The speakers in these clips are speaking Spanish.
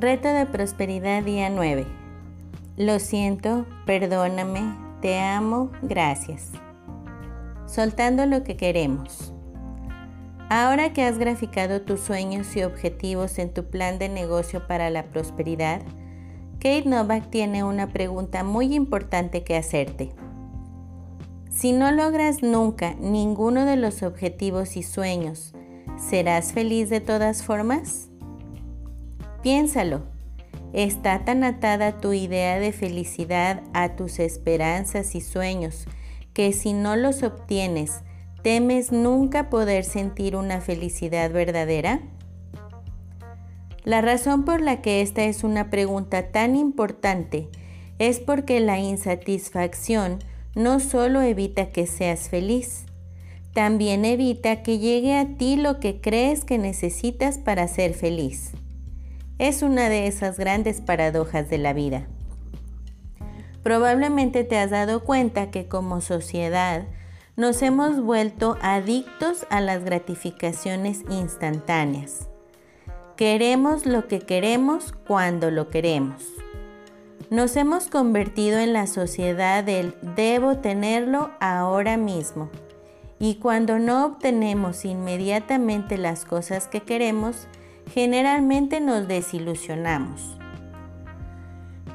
Reto de prosperidad día 9. Lo siento, perdóname, te amo, gracias. Soltando lo que queremos. Ahora que has graficado tus sueños y objetivos en tu plan de negocio para la prosperidad, Kate Novak tiene una pregunta muy importante que hacerte. Si no logras nunca ninguno de los objetivos y sueños, ¿serás feliz de todas formas? Piénsalo. ¿Está tan atada tu idea de felicidad a tus esperanzas y sueños que si no los obtienes, temes nunca poder sentir una felicidad verdadera? La razón por la que esta es una pregunta tan importante es porque la insatisfacción no solo evita que seas feliz, también evita que llegue a ti lo que crees que necesitas para ser feliz. Es una de esas grandes paradojas de la vida. Probablemente te has dado cuenta que como sociedad nos hemos vuelto adictos a las gratificaciones instantáneas. Queremos lo que queremos cuando lo queremos. Nos hemos convertido en la sociedad del debo tenerlo ahora mismo. Y cuando no obtenemos inmediatamente las cosas que queremos, generalmente nos desilusionamos.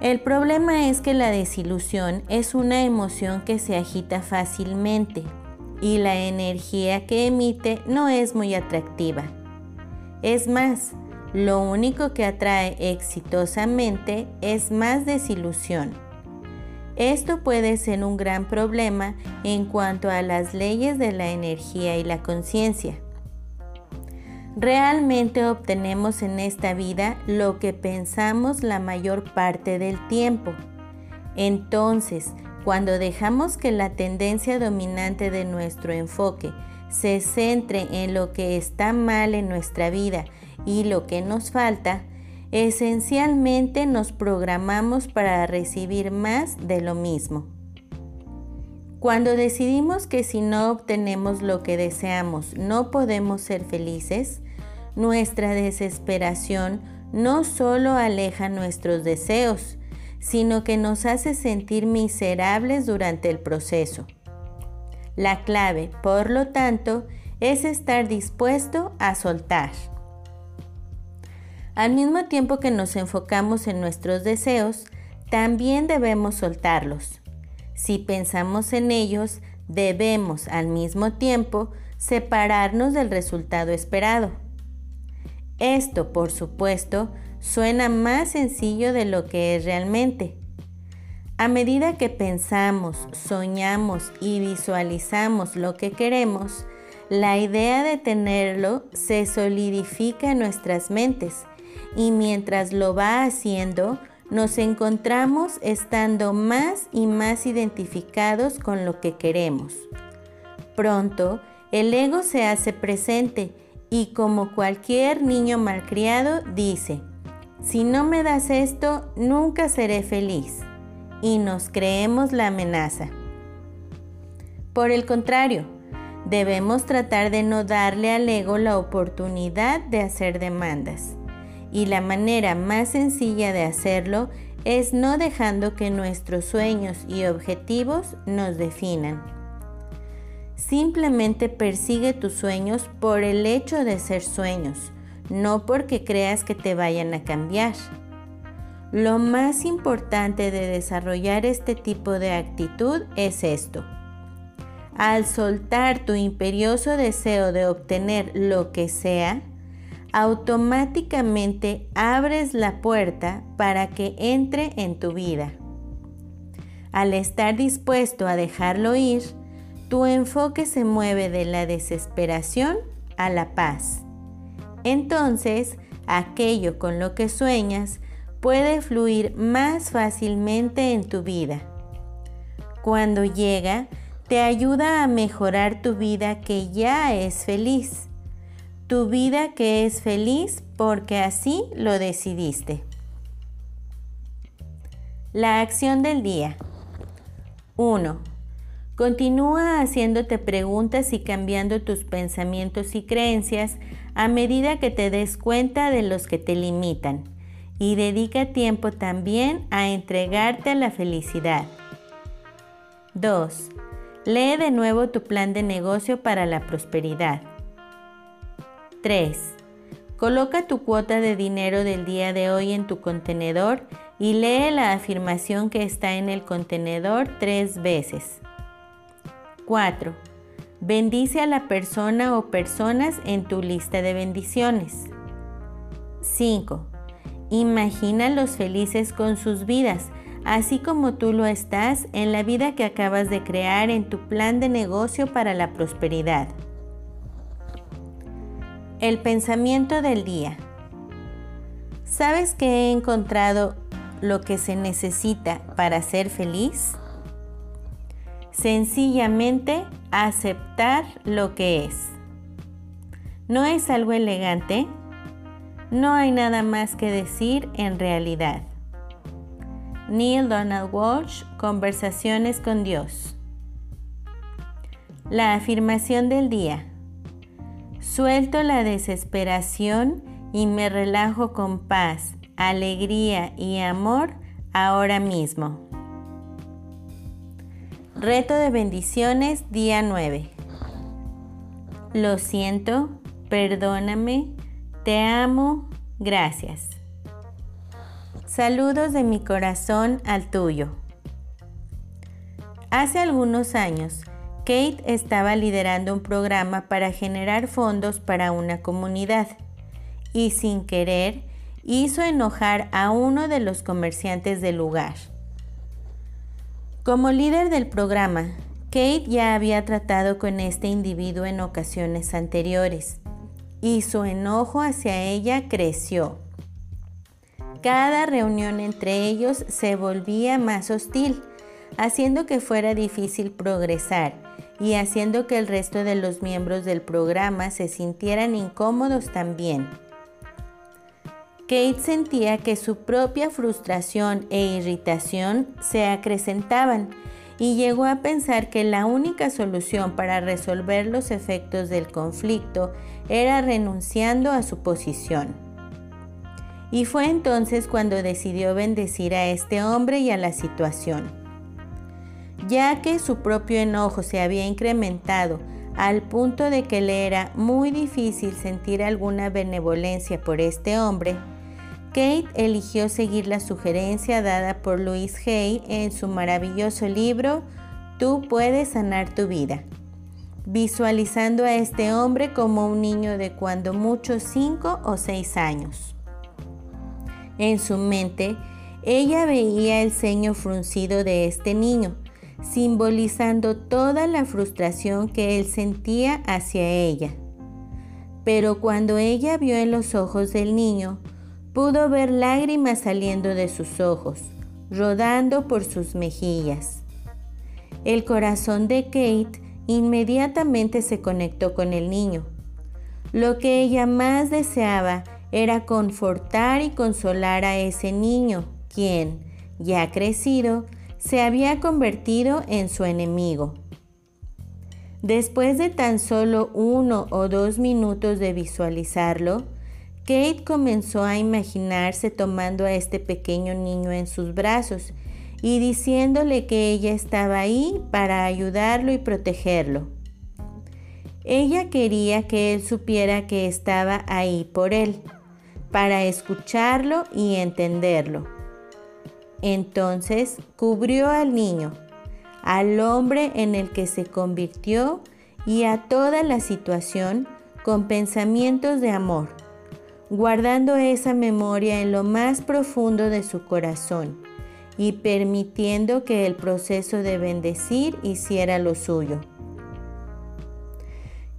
El problema es que la desilusión es una emoción que se agita fácilmente y la energía que emite no es muy atractiva. Es más, lo único que atrae exitosamente es más desilusión. Esto puede ser un gran problema en cuanto a las leyes de la energía y la conciencia. Realmente obtenemos en esta vida lo que pensamos la mayor parte del tiempo. Entonces, cuando dejamos que la tendencia dominante de nuestro enfoque se centre en lo que está mal en nuestra vida y lo que nos falta, esencialmente nos programamos para recibir más de lo mismo. Cuando decidimos que si no obtenemos lo que deseamos no podemos ser felices, nuestra desesperación no solo aleja nuestros deseos, sino que nos hace sentir miserables durante el proceso. La clave, por lo tanto, es estar dispuesto a soltar. Al mismo tiempo que nos enfocamos en nuestros deseos, también debemos soltarlos. Si pensamos en ellos, debemos al mismo tiempo separarnos del resultado esperado. Esto, por supuesto, suena más sencillo de lo que es realmente. A medida que pensamos, soñamos y visualizamos lo que queremos, la idea de tenerlo se solidifica en nuestras mentes y mientras lo va haciendo, nos encontramos estando más y más identificados con lo que queremos. Pronto, el ego se hace presente y como cualquier niño malcriado dice, si no me das esto, nunca seré feliz. Y nos creemos la amenaza. Por el contrario, debemos tratar de no darle al ego la oportunidad de hacer demandas y la manera más sencilla de hacerlo es no dejando que nuestros sueños y objetivos nos definan. Simplemente persigue tus sueños por el hecho de ser sueños, no porque creas que te vayan a cambiar. Lo más importante de desarrollar este tipo de actitud es esto. Al soltar tu imperioso deseo de obtener lo que sea, automáticamente abres la puerta para que entre en tu vida. Al estar dispuesto a dejarlo ir, tu enfoque se mueve de la desesperación a la paz. Entonces, aquello con lo que sueñas puede fluir más fácilmente en tu vida. Cuando llega, te ayuda a mejorar tu vida que ya es feliz tu vida que es feliz porque así lo decidiste. La acción del día. 1. Continúa haciéndote preguntas y cambiando tus pensamientos y creencias a medida que te des cuenta de los que te limitan y dedica tiempo también a entregarte a la felicidad. 2. Lee de nuevo tu plan de negocio para la prosperidad. 3. Coloca tu cuota de dinero del día de hoy en tu contenedor y lee la afirmación que está en el contenedor tres veces. 4. Bendice a la persona o personas en tu lista de bendiciones. 5. Imagina felices con sus vidas, así como tú lo estás en la vida que acabas de crear en tu plan de negocio para la prosperidad. El pensamiento del día. ¿Sabes que he encontrado lo que se necesita para ser feliz? Sencillamente aceptar lo que es. ¿No es algo elegante? No hay nada más que decir en realidad. Neil Donald Walsh, Conversaciones con Dios. La afirmación del día. Suelto la desesperación y me relajo con paz, alegría y amor ahora mismo. Reto de bendiciones día 9. Lo siento, perdóname, te amo, gracias. Saludos de mi corazón al tuyo. Hace algunos años, Kate estaba liderando un programa para generar fondos para una comunidad y sin querer hizo enojar a uno de los comerciantes del lugar. Como líder del programa, Kate ya había tratado con este individuo en ocasiones anteriores y su enojo hacia ella creció. Cada reunión entre ellos se volvía más hostil, haciendo que fuera difícil progresar y haciendo que el resto de los miembros del programa se sintieran incómodos también. Kate sentía que su propia frustración e irritación se acrecentaban y llegó a pensar que la única solución para resolver los efectos del conflicto era renunciando a su posición. Y fue entonces cuando decidió bendecir a este hombre y a la situación ya que su propio enojo se había incrementado al punto de que le era muy difícil sentir alguna benevolencia por este hombre, Kate eligió seguir la sugerencia dada por Louise Hay en su maravilloso libro Tú puedes sanar tu vida, visualizando a este hombre como un niño de cuando mucho 5 o 6 años. En su mente, ella veía el ceño fruncido de este niño, simbolizando toda la frustración que él sentía hacia ella. Pero cuando ella vio en los ojos del niño, pudo ver lágrimas saliendo de sus ojos, rodando por sus mejillas. El corazón de Kate inmediatamente se conectó con el niño. Lo que ella más deseaba era confortar y consolar a ese niño, quien, ya crecido, se había convertido en su enemigo. Después de tan solo uno o dos minutos de visualizarlo, Kate comenzó a imaginarse tomando a este pequeño niño en sus brazos y diciéndole que ella estaba ahí para ayudarlo y protegerlo. Ella quería que él supiera que estaba ahí por él, para escucharlo y entenderlo. Entonces cubrió al niño, al hombre en el que se convirtió y a toda la situación con pensamientos de amor, guardando esa memoria en lo más profundo de su corazón y permitiendo que el proceso de bendecir hiciera lo suyo.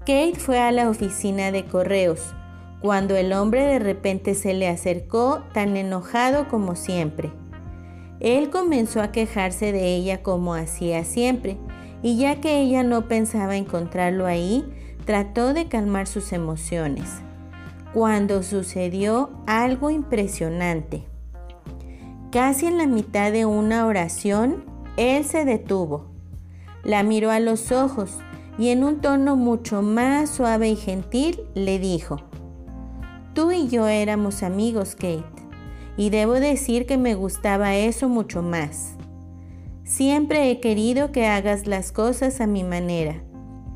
Kate fue a la oficina de correos cuando el hombre de repente se le acercó tan enojado como siempre. Él comenzó a quejarse de ella como hacía siempre, y ya que ella no pensaba encontrarlo ahí, trató de calmar sus emociones. Cuando sucedió algo impresionante. Casi en la mitad de una oración, él se detuvo. La miró a los ojos y en un tono mucho más suave y gentil le dijo, Tú y yo éramos amigos, Kate y debo decir que me gustaba eso mucho más. Siempre he querido que hagas las cosas a mi manera,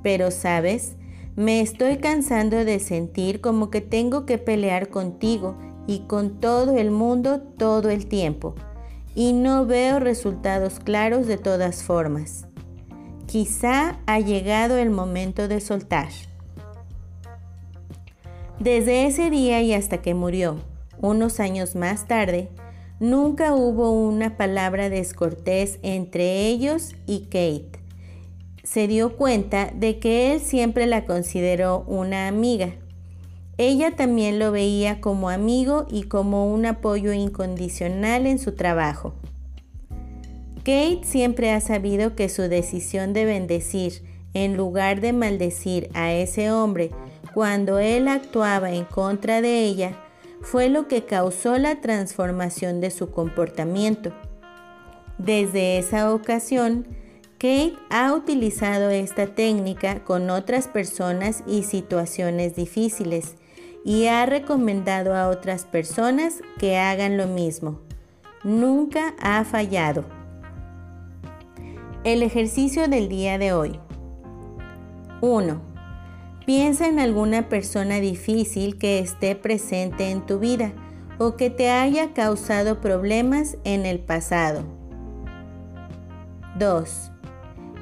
pero sabes, me estoy cansando de sentir como que tengo que pelear contigo y con todo el mundo todo el tiempo, y no veo resultados claros de todas formas. Quizá ha llegado el momento de soltar. Desde ese día y hasta que murió, unos años más tarde, nunca hubo una palabra descortés entre ellos y Kate. Se dio cuenta de que él siempre la consideró una amiga. Ella también lo veía como amigo y como un apoyo incondicional en su trabajo. Kate siempre ha sabido que su decisión de bendecir en lugar de maldecir a ese hombre cuando él actuaba en contra de ella fue lo que causó la transformación de su comportamiento. Desde esa ocasión, Kate ha utilizado esta técnica con otras personas y situaciones difíciles y ha recomendado a otras personas que hagan lo mismo. Nunca ha fallado. El ejercicio del día de hoy. 1. Piensa en alguna persona difícil que esté presente en tu vida o que te haya causado problemas en el pasado. 2.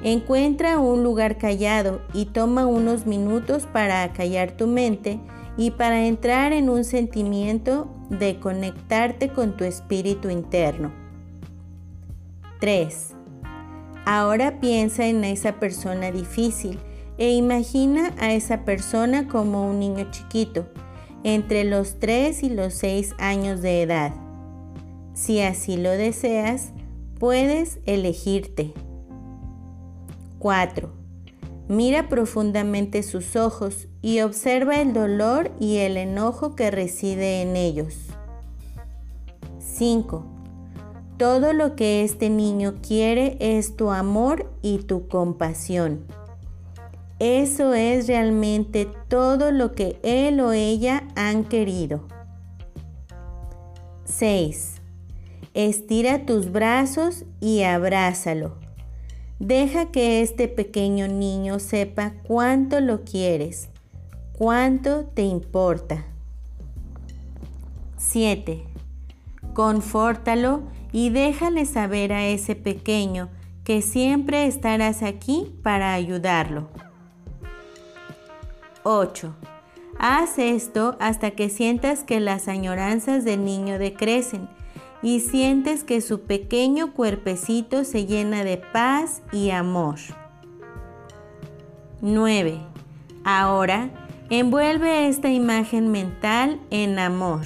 Encuentra un lugar callado y toma unos minutos para acallar tu mente y para entrar en un sentimiento de conectarte con tu espíritu interno. 3. Ahora piensa en esa persona difícil e imagina a esa persona como un niño chiquito, entre los 3 y los 6 años de edad. Si así lo deseas, puedes elegirte. 4. Mira profundamente sus ojos y observa el dolor y el enojo que reside en ellos. 5. Todo lo que este niño quiere es tu amor y tu compasión. Eso es realmente todo lo que él o ella han querido. 6. Estira tus brazos y abrázalo. Deja que este pequeño niño sepa cuánto lo quieres, cuánto te importa. 7. Confórtalo y déjale saber a ese pequeño que siempre estarás aquí para ayudarlo. 8. Haz esto hasta que sientas que las añoranzas del niño decrecen y sientes que su pequeño cuerpecito se llena de paz y amor. 9. Ahora envuelve esta imagen mental en amor.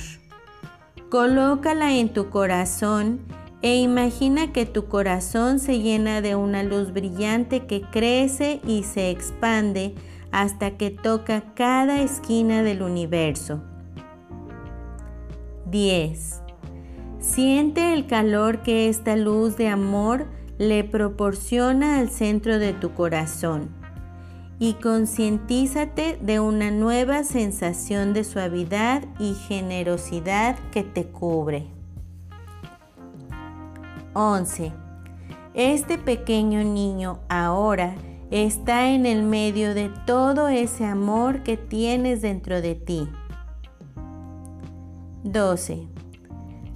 Colócala en tu corazón e imagina que tu corazón se llena de una luz brillante que crece y se expande hasta que toca cada esquina del universo. 10. Siente el calor que esta luz de amor le proporciona al centro de tu corazón y concientízate de una nueva sensación de suavidad y generosidad que te cubre. 11. Este pequeño niño ahora está en el medio de todo ese amor que tienes dentro de ti. 12.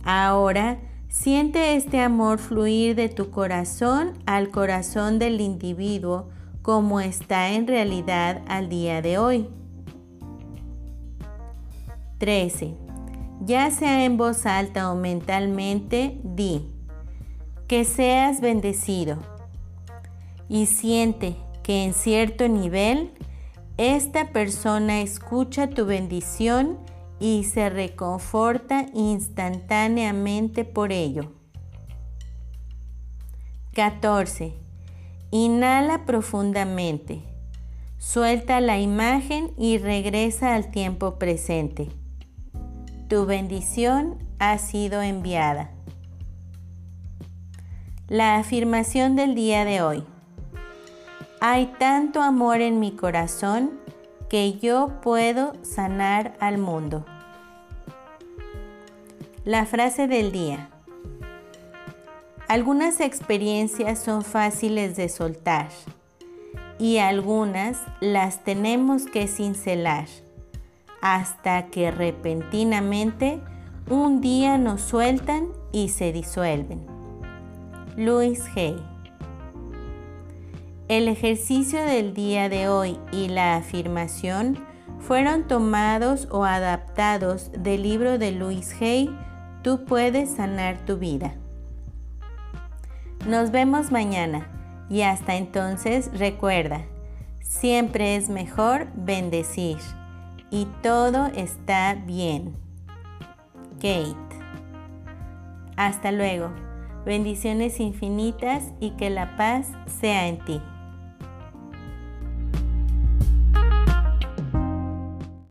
Ahora siente este amor fluir de tu corazón al corazón del individuo como está en realidad al día de hoy. 13. Ya sea en voz alta o mentalmente, di, que seas bendecido y siente que en cierto nivel esta persona escucha tu bendición y se reconforta instantáneamente por ello. 14. Inhala profundamente. Suelta la imagen y regresa al tiempo presente. Tu bendición ha sido enviada. La afirmación del día de hoy. Hay tanto amor en mi corazón que yo puedo sanar al mundo. La frase del día. Algunas experiencias son fáciles de soltar y algunas las tenemos que cincelar hasta que repentinamente un día nos sueltan y se disuelven. Luis Hay. El ejercicio del día de hoy y la afirmación fueron tomados o adaptados del libro de Luis Hay, Tú puedes sanar tu vida. Nos vemos mañana y hasta entonces recuerda, siempre es mejor bendecir y todo está bien. Kate. Hasta luego. Bendiciones infinitas y que la paz sea en ti.